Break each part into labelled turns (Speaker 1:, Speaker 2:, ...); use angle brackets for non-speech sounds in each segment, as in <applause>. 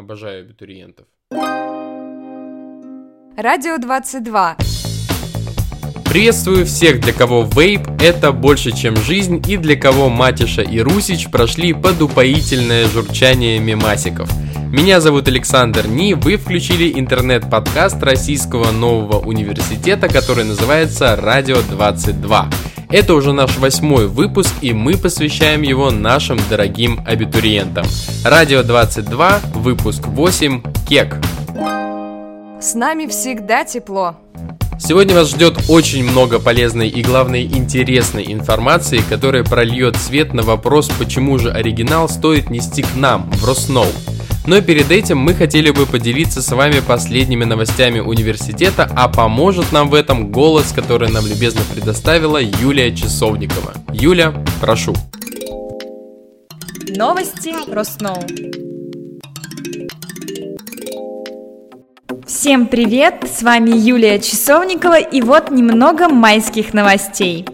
Speaker 1: Обожаю абитуриентов.
Speaker 2: Радио 22.
Speaker 1: Приветствую всех, для кого вейп – это больше, чем жизнь, и для кого Матиша и Русич прошли под упоительное журчание мемасиков. Меня зовут Александр Ни, вы включили интернет-подкаст Российского нового университета, который называется «Радио 22». Это уже наш восьмой выпуск, и мы посвящаем его нашим дорогим абитуриентам. Радио 22, выпуск 8, Кек.
Speaker 2: С нами всегда тепло.
Speaker 1: Сегодня вас ждет очень много полезной и, главной интересной информации, которая прольет свет на вопрос, почему же оригинал стоит нести к нам, в Росноу. Но перед этим мы хотели бы поделиться с вами последними новостями университета, а поможет нам в этом голос, который нам любезно предоставила Юлия Часовникова. Юля, прошу.
Speaker 2: Новости Росноу.
Speaker 3: Всем привет! С вами Юлия Часовникова и вот немного майских новостей.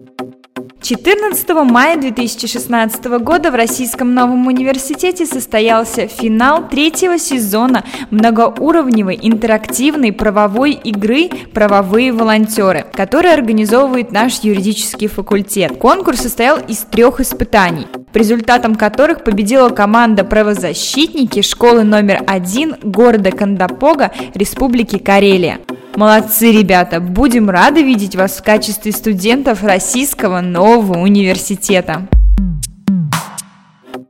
Speaker 3: 14 мая 2016 года в Российском новом университете состоялся финал третьего сезона многоуровневой интерактивной правовой игры «Правовые волонтеры», который организовывает наш юридический факультет. Конкурс состоял из трех испытаний, по результатам которых победила команда правозащитники школы номер один города Кандапога Республики Карелия. Молодцы, ребята! Будем рады видеть вас в качестве студентов Российского нового университета.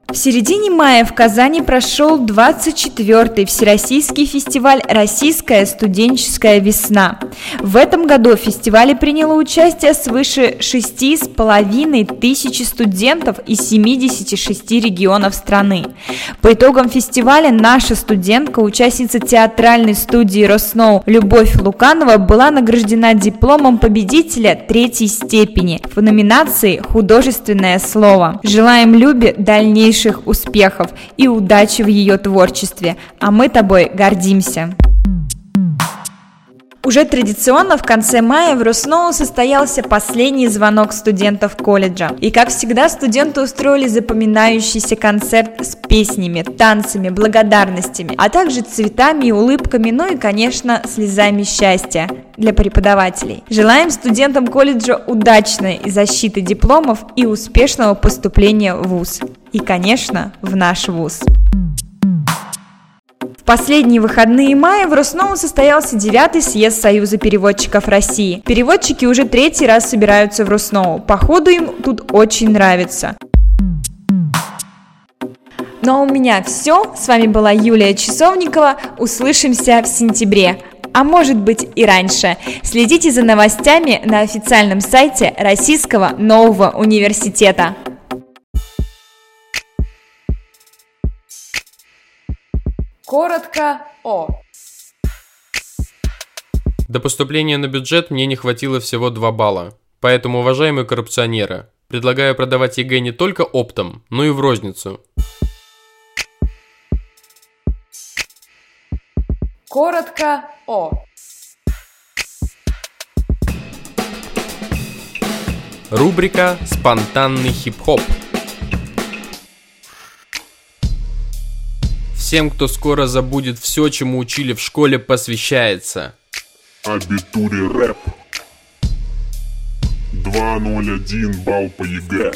Speaker 3: В середине мая в Казани прошел 24-й Всероссийский фестиваль «Российская студенческая весна». В этом году в фестивале приняло участие свыше 6,5 тысячи студентов из 76 регионов страны. По итогам фестиваля наша студентка, участница театральной студии «Росноу» Любовь Луканова была награждена дипломом победителя третьей степени в номинации «Художественное слово». Желаем Любе дальнейших успехов и удачи в ее творчестве, а мы тобой гордимся. Уже традиционно в конце мая в Росноу состоялся последний звонок студентов колледжа. И как всегда студенты устроили запоминающийся концерт с песнями, танцами, благодарностями, а также цветами и улыбками, ну и, конечно, слезами счастья для преподавателей. Желаем студентам колледжа удачной защиты дипломов и успешного поступления в ВУЗ. И, конечно, в наш ВУЗ последние выходные мая в Росноу состоялся девятый съезд Союза переводчиков России. Переводчики уже третий раз собираются в Росноу. Походу им тут очень нравится. Ну а у меня все. С вами была Юлия Часовникова. Услышимся в сентябре а может быть и раньше. Следите за новостями на официальном сайте Российского нового университета.
Speaker 2: Коротко о.
Speaker 1: До поступления на бюджет мне не хватило всего 2 балла. Поэтому, уважаемые коррупционеры, предлагаю продавать ЕГЭ не только оптом, но и в розницу.
Speaker 2: Коротко о.
Speaker 1: Рубрика «Спонтанный хип-хоп». Всем, кто скоро забудет все, чему учили в школе, посвящается.
Speaker 4: Абитури рэп. 201 балл по ЕГЭ.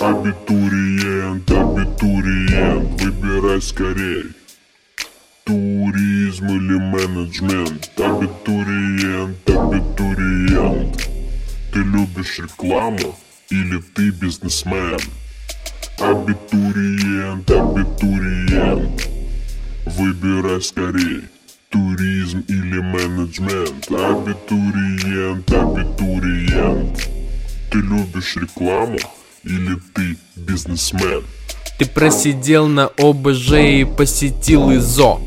Speaker 4: Абитуриент, абитуриент, выбирай скорей. Туризм или менеджмент, абитуриент, абитуриент. Ты любишь рекламу или ты бизнесмен? Абитуриент, абитуриент. Выбирай скорей. Туризм или менеджмент. Абитуриент, абитуриент. Ты любишь рекламу или ты бизнесмен?
Speaker 1: Ты просидел на ОБЖ и посетил ИЗО.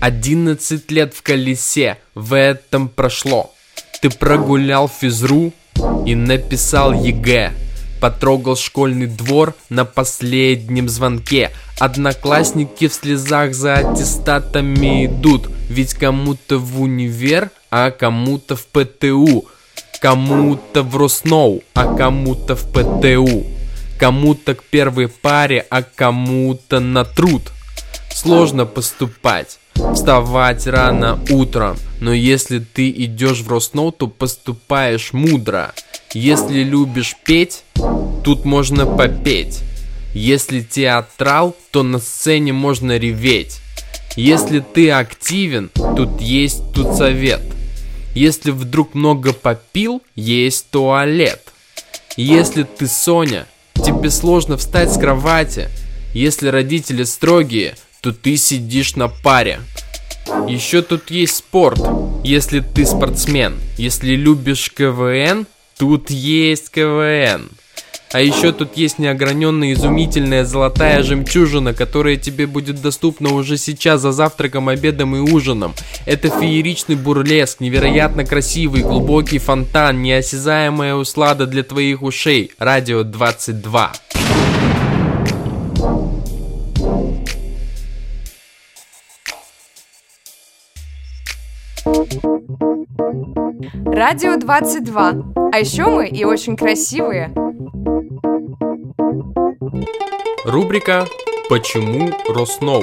Speaker 1: 11 лет в колесе, в этом прошло. Ты прогулял физру и написал ЕГЭ Потрогал школьный двор на последнем звонке. Одноклассники в слезах за аттестатами идут. Ведь кому-то в универ, а кому-то в ПТУ. Кому-то в Росноу, а кому-то в ПТУ. Кому-то к первой паре, а кому-то на труд. Сложно поступать, вставать рано утром, но если ты идешь в Росноу, то поступаешь мудро. Если любишь петь, тут можно попеть. Если театрал, то на сцене можно реветь. Если ты активен, тут есть тут совет. Если вдруг много попил, есть туалет. Если ты Соня, тебе сложно встать с кровати. Если родители строгие, то ты сидишь на паре. Еще тут есть спорт, если ты спортсмен. Если любишь КВН, тут есть КВН. А еще тут есть неограненная изумительная золотая жемчужина, которая тебе будет доступна уже сейчас за завтраком, обедом и ужином. Это фееричный бурлеск, невероятно красивый, глубокий фонтан, неосязаемая услада для твоих ушей. Радио 22.
Speaker 2: Радио 22. А еще мы и очень красивые.
Speaker 1: Рубрика «Почему Росноу?».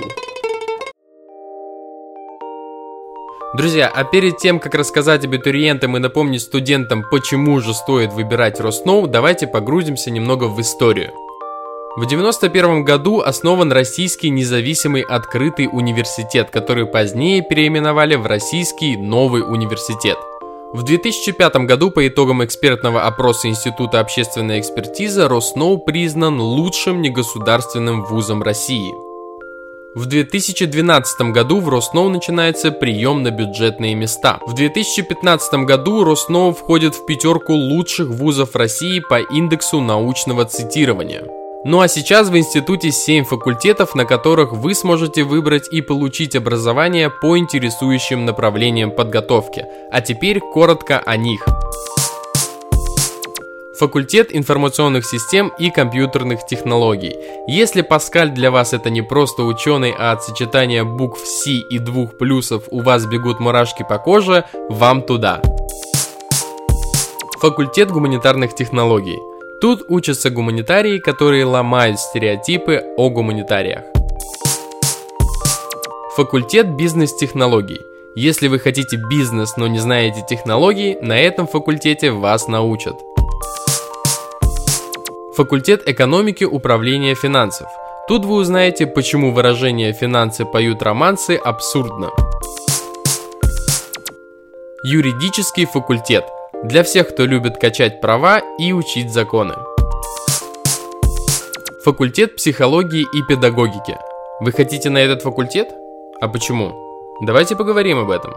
Speaker 1: Друзья, а перед тем, как рассказать абитуриентам и напомнить студентам, почему же стоит выбирать Росноу, давайте погрузимся немного в историю. В 91 году основан Российский независимый открытый университет, который позднее переименовали в Российский новый университет. В 2005 году по итогам экспертного опроса Института общественной экспертизы Росноу признан лучшим негосударственным вузом России. В 2012 году в Росноу начинается прием на бюджетные места. В 2015 году Росноу входит в пятерку лучших вузов России по индексу научного цитирования. Ну а сейчас в институте 7 факультетов, на которых вы сможете выбрать и получить образование по интересующим направлениям подготовки. А теперь коротко о них. Факультет информационных систем и компьютерных технологий. Если Паскаль для вас это не просто ученый, а от сочетания букв C и двух плюсов у вас бегут мурашки по коже, вам туда. Факультет гуманитарных технологий. Тут учатся гуманитарии, которые ломают стереотипы о гуманитариях. Факультет бизнес-технологий. Если вы хотите бизнес, но не знаете технологий, на этом факультете вас научат. Факультет экономики управления финансов. Тут вы узнаете, почему выражение «финансы поют романсы» абсурдно. Юридический факультет – для всех, кто любит качать права и учить законы. Факультет психологии и педагогики. Вы хотите на этот факультет? А почему? Давайте поговорим об этом.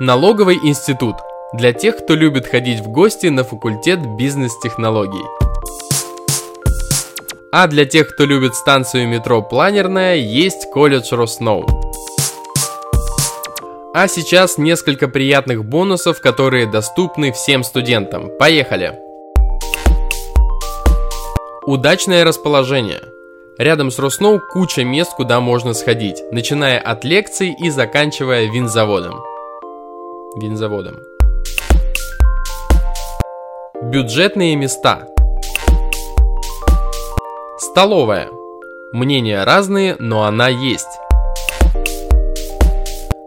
Speaker 1: Налоговый институт. Для тех, кто любит ходить в гости на факультет бизнес-технологий. А для тех, кто любит станцию метро Планерная, есть колледж Росноу. А сейчас несколько приятных бонусов, которые доступны всем студентам. Поехали! Удачное расположение. Рядом с Росноу куча мест, куда можно сходить, начиная от лекций и заканчивая винзаводом. Винзаводом. Бюджетные места. Столовая. Мнения разные, но она есть.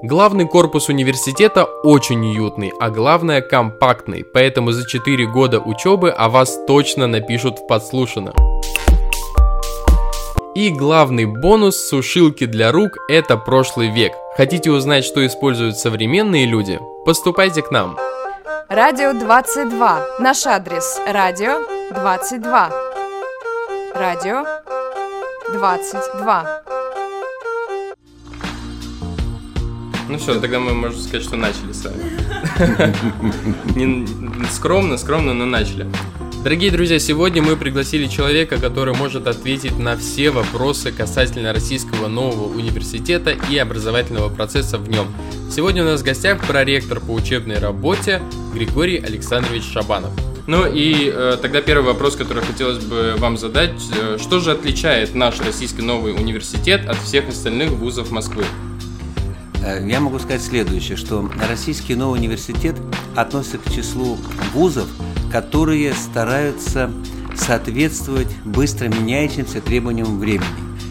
Speaker 1: Главный корпус университета очень уютный, а главное компактный, поэтому за 4 года учебы о вас точно напишут в подслушано. И главный бонус сушилки для рук – это прошлый век. Хотите узнать, что используют современные люди? Поступайте к нам.
Speaker 2: Радио 22. Наш адрес. Радио 22. Радио 22.
Speaker 1: Ну все, тогда мы можем сказать, что начали с вами. <laughs> Не, скромно, скромно, но начали. Дорогие друзья, сегодня мы пригласили человека, который может ответить на все вопросы касательно Российского нового университета и образовательного процесса в нем. Сегодня у нас в гостях проректор по учебной работе Григорий Александрович Шабанов. Ну и э, тогда первый вопрос, который хотелось бы вам задать. Э, что же отличает наш Российский новый университет от всех остальных вузов Москвы?
Speaker 5: Э, я могу сказать следующее, что Российский новый университет относится к числу вузов, которые стараются соответствовать быстро меняющимся требованиям времени.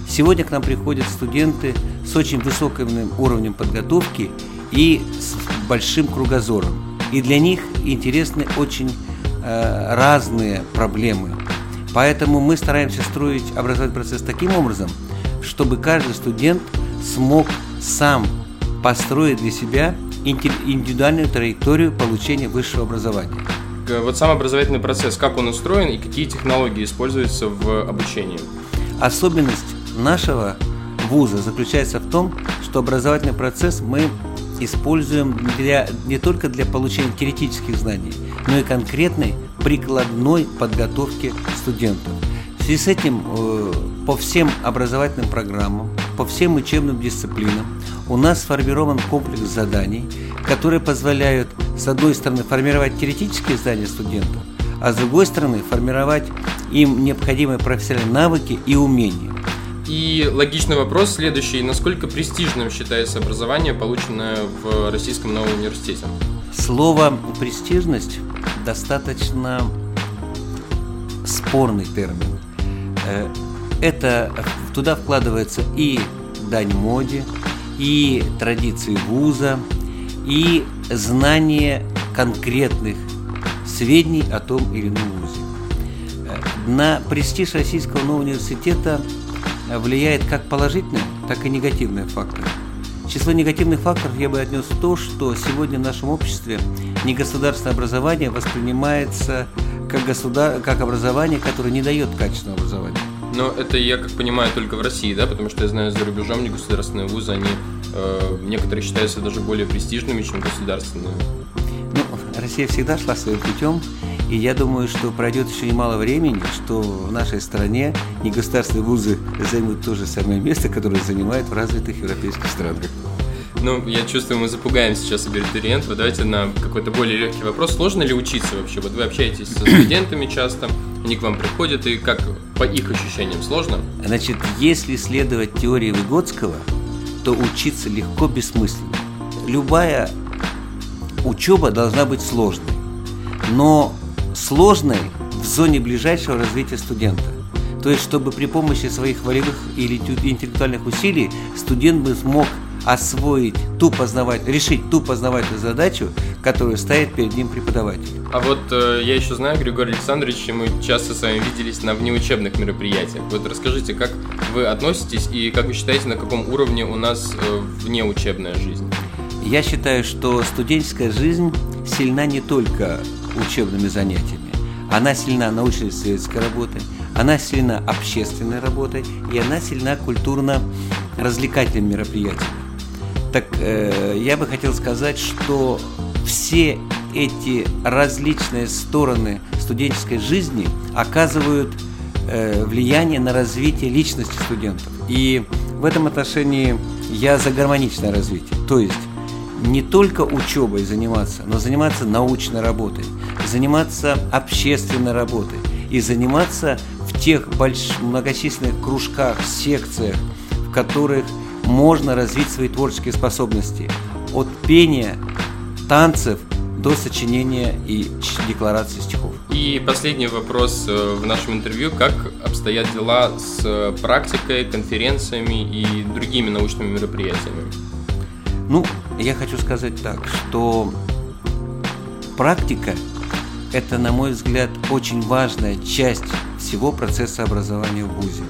Speaker 5: Сегодня к нам приходят студенты с очень высоким уровнем подготовки и с большим кругозором. И для них интересны очень э, разные проблемы. Поэтому мы стараемся строить образовательный процесс таким образом, чтобы каждый студент смог сам построить для себя индивидуальную траекторию получения высшего образования.
Speaker 1: Вот сам образовательный процесс, как он устроен и какие технологии используются в обучении?
Speaker 5: Особенность нашего вуза заключается в том, что образовательный процесс мы используем для, не только для получения теоретических знаний, но и конкретной прикладной подготовки студентов. В связи с этим э, по всем образовательным программам, по всем учебным дисциплинам у нас сформирован комплекс заданий, которые позволяют, с одной стороны, формировать теоретические знания студентов, а с другой стороны, формировать им необходимые профессиональные навыки и умения.
Speaker 1: И логичный вопрос следующий. Насколько престижным считается образование, полученное в Российском новом университете?
Speaker 5: Слово «престижность» достаточно спорный термин. Э, это туда вкладывается и дань моде, и традиции вуза, и знание конкретных сведений о том или ином вузе. Э, на престиж Российского нового университета влияет как положительные, так и негативные факторы. Число негативных факторов я бы отнес то, что сегодня в нашем обществе негосударственное образование воспринимается как, государ... как образование, которое не дает качественного образования.
Speaker 1: Но это, я как понимаю, только в России, да? Потому что я знаю, за рубежом негосударственные вузы, они э, некоторые считаются даже более престижными, чем государственные.
Speaker 5: Ну, Россия всегда шла своим путем, и я думаю, что пройдет еще немало времени, что в нашей стране негосударственные вузы займут то же самое место, которое занимают в развитых европейских странах.
Speaker 1: Ну, я чувствую, мы запугаем сейчас абитуриентов. Давайте на какой-то более легкий вопрос. Сложно ли учиться вообще? Вот вы общаетесь со студентами часто, они к вам приходят, и как по их ощущениям сложно?
Speaker 5: Значит, если следовать теории Выгодского, то учиться легко бессмысленно. Любая учеба должна быть сложной. Но сложной в зоне ближайшего развития студента. То есть, чтобы при помощи своих волевых или интеллектуальных усилий студент бы смог освоить ту познавать, решить ту познавательную задачу, которую ставит перед ним преподаватель.
Speaker 1: А вот э, я еще знаю, Григорий Александрович, мы часто с вами виделись на внеучебных мероприятиях. Вот расскажите, как вы относитесь и как вы считаете, на каком уровне у нас э, внеучебная жизнь?
Speaker 5: Я считаю, что студенческая жизнь сильна не только учебными занятиями. Она сильна научно-исследовательской работой, она сильна общественной работой, и она сильна культурно-развлекательными мероприятиями. Так э, я бы хотел сказать, что все эти различные стороны студенческой жизни оказывают э, влияние на развитие личности студентов. И в этом отношении я за гармоничное развитие. То есть не только учебой заниматься, но заниматься научной работой, заниматься общественной работой и заниматься в тех больш... многочисленных кружках, секциях, в которых можно развить свои творческие способности. От пения, танцев до сочинения и декларации стихов.
Speaker 1: И последний вопрос э, в нашем интервью. Как обстоят дела с практикой, конференциями и другими научными мероприятиями?
Speaker 5: Ну, я хочу сказать так, что практика – это, на мой взгляд, очень важная часть всего процесса образования в ВУЗе.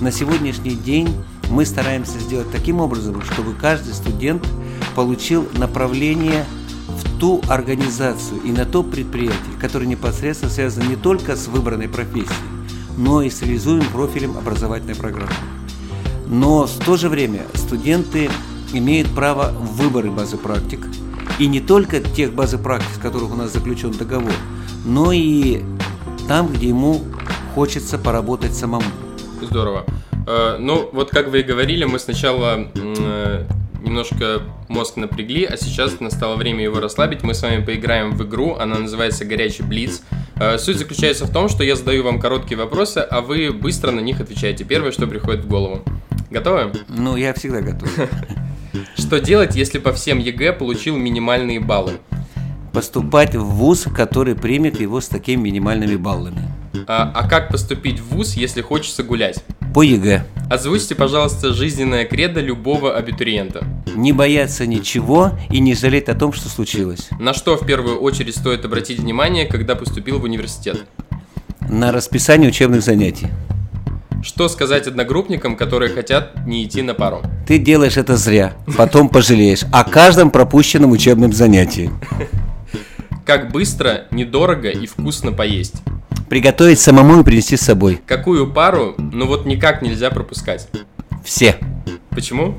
Speaker 5: На сегодняшний день мы стараемся сделать таким образом, чтобы каждый студент получил направление в ту организацию и на то предприятие, которое непосредственно связано не только с выбранной профессией, но и с реализуемым профилем образовательной программы. Но в то же время студенты имеет право в выборы базы практик. И не только тех базы практик, с которых у нас заключен договор, но и там, где ему хочется поработать самому.
Speaker 1: Здорово. Э, ну, вот как вы и говорили, мы сначала э, немножко мозг напрягли, а сейчас настало время его расслабить. Мы с вами поиграем в игру, она называется «Горячий блиц». Э, суть заключается в том, что я задаю вам короткие вопросы, а вы быстро на них отвечаете. Первое, что приходит в голову. Готовы?
Speaker 5: Ну, я всегда готов. <laughs>
Speaker 1: Что делать, если по всем ЕГЭ получил минимальные баллы?
Speaker 5: поступать в вуз, который примет его с такими минимальными баллами.
Speaker 1: А, а как поступить в ВУЗ, если хочется гулять?
Speaker 5: По ЕГЭ.
Speaker 1: Озвучьте, пожалуйста, жизненное кредо любого абитуриента.
Speaker 5: Не бояться ничего и не жалеть о том, что случилось.
Speaker 1: На что в первую очередь стоит обратить внимание, когда поступил в университет?
Speaker 5: На расписание учебных занятий.
Speaker 1: Что сказать одногруппникам, которые хотят не идти на пару?
Speaker 5: Ты делаешь это зря, потом пожалеешь о каждом пропущенном учебном занятии. <laughs>
Speaker 1: Как быстро, недорого и вкусно поесть?
Speaker 5: Приготовить самому и принести с собой.
Speaker 1: Какую пару, ну вот никак нельзя пропускать?
Speaker 5: Все.
Speaker 1: Почему?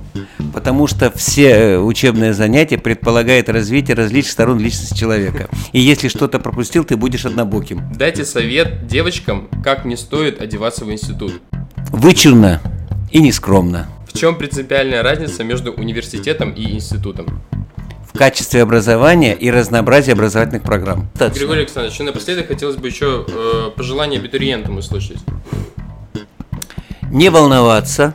Speaker 5: Потому что все э, учебные занятия предполагают развитие различных сторон личности человека. И если что-то пропустил, ты будешь однобоким.
Speaker 1: Дайте совет девочкам, как не стоит одеваться в институт.
Speaker 5: Вычурно и нескромно.
Speaker 1: В чем принципиальная разница между университетом и институтом?
Speaker 5: В качестве образования и разнообразия образовательных программ. Достаточно.
Speaker 1: Григорий Александрович, напоследок хотелось бы еще э, пожелание абитуриентам услышать.
Speaker 5: Не волноваться.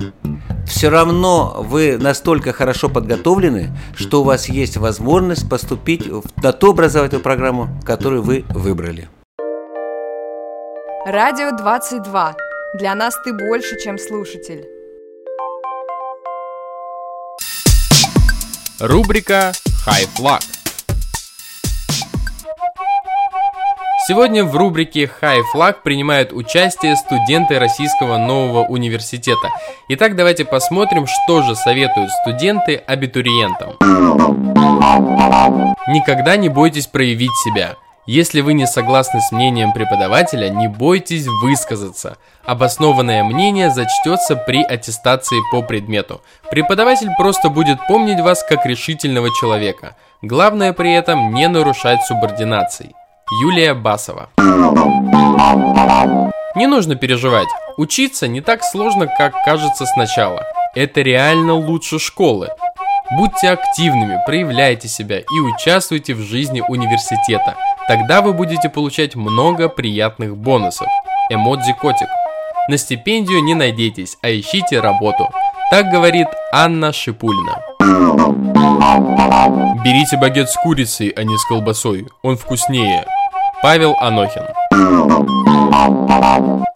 Speaker 5: Все равно вы настолько хорошо подготовлены, что у вас есть возможность поступить в- на ту образовательную программу, которую вы выбрали.
Speaker 2: Радио 22. Для нас ты больше, чем слушатель.
Speaker 1: Рубрика High Flag. Сегодня в рубрике High Flag принимают участие студенты Российского нового университета. Итак, давайте посмотрим, что же советуют студенты абитуриентам. Никогда не бойтесь проявить себя. Если вы не согласны с мнением преподавателя, не бойтесь высказаться. Обоснованное мнение зачтется при аттестации по предмету. Преподаватель просто будет помнить вас как решительного человека. Главное при этом не нарушать субординаций. Юлия Басова Не нужно переживать. Учиться не так сложно, как кажется сначала. Это реально лучше школы. Будьте активными, проявляйте себя и участвуйте в жизни университета. Тогда вы будете получать много приятных бонусов. Эмодзи котик. На стипендию не надейтесь, а ищите работу. Так говорит Анна Шипульна. Берите багет с курицей, а не с колбасой. Он вкуснее. Павел Анохин.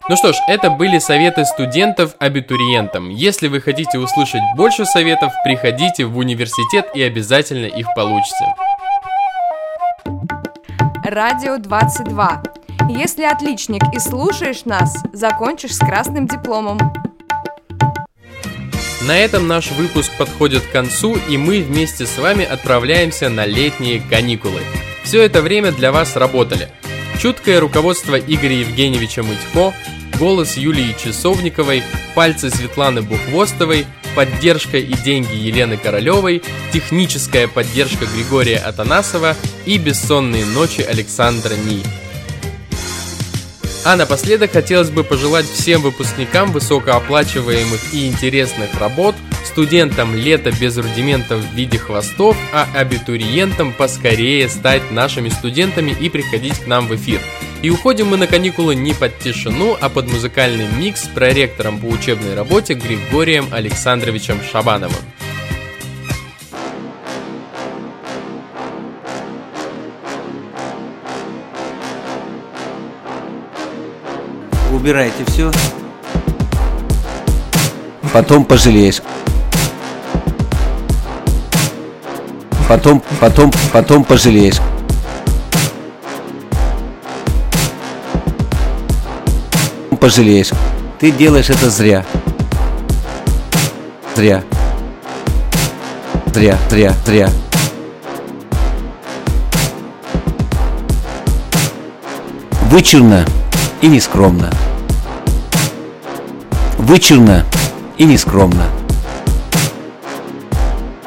Speaker 1: Ну что ж, это были советы студентов абитуриентам. Если вы хотите услышать больше советов, приходите в университет и обязательно их получите.
Speaker 2: Радио 22. Если отличник и слушаешь нас, закончишь с красным дипломом.
Speaker 1: На этом наш выпуск подходит к концу, и мы вместе с вами отправляемся на летние каникулы. Все это время для вас работали. Чуткое руководство Игоря Евгеньевича Мытько, голос Юлии Часовниковой, пальцы Светланы Бухвостовой, поддержка и деньги Елены Королевой, техническая поддержка Григория Атанасова и бессонные ночи Александра Ни. А напоследок хотелось бы пожелать всем выпускникам высокооплачиваемых и интересных работ, студентам лета без рудиментов в виде хвостов, а абитуриентам поскорее стать нашими студентами и приходить к нам в эфир. И уходим мы на каникулы не под тишину, а под музыкальный микс с проректором по учебной работе Григорием Александровичем Шабановым.
Speaker 5: Убирайте все. Потом пожалеешь. Потом, потом, потом пожалеешь. Пожалеешь. Ты делаешь это зря. Зря. Зря, зря, зря. Вычурно и нескромно. Вычурно и нескромно.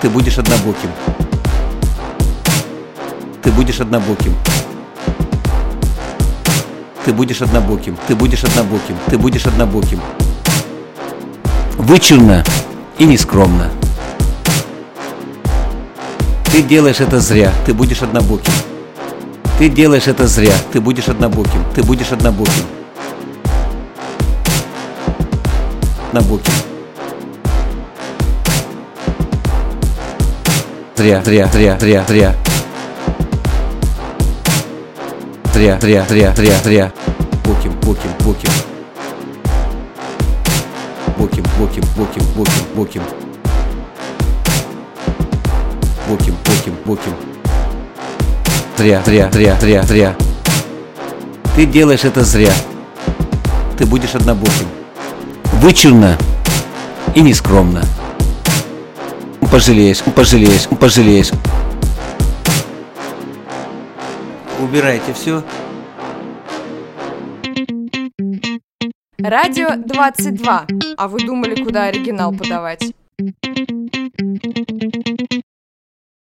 Speaker 5: Ты будешь однобоким. Ты будешь однобоким. Ты будешь однобоким. Ты будешь однобоким. Ты будешь однобоким. Вычурно и нескромно. Ты делаешь это зря. Ты будешь однобоким. Ты делаешь это зря. Ты будешь однобоким. Ты будешь однобоким. Однобоким. Зря, зря, зря, зря, зря. Зря, зря, зря, зря, зря. Боким, боким, боким. Боким, боким, боким, боким, боким. Боким, боким, боким. Зря, зря, зря, зря, зря. Ты делаешь это зря. Ты будешь однобоким. Вычурно и нескромно. Пожалеешь, пожалеешь, пожалеешь убирайте все.
Speaker 2: Радио 22. А вы думали, куда оригинал подавать?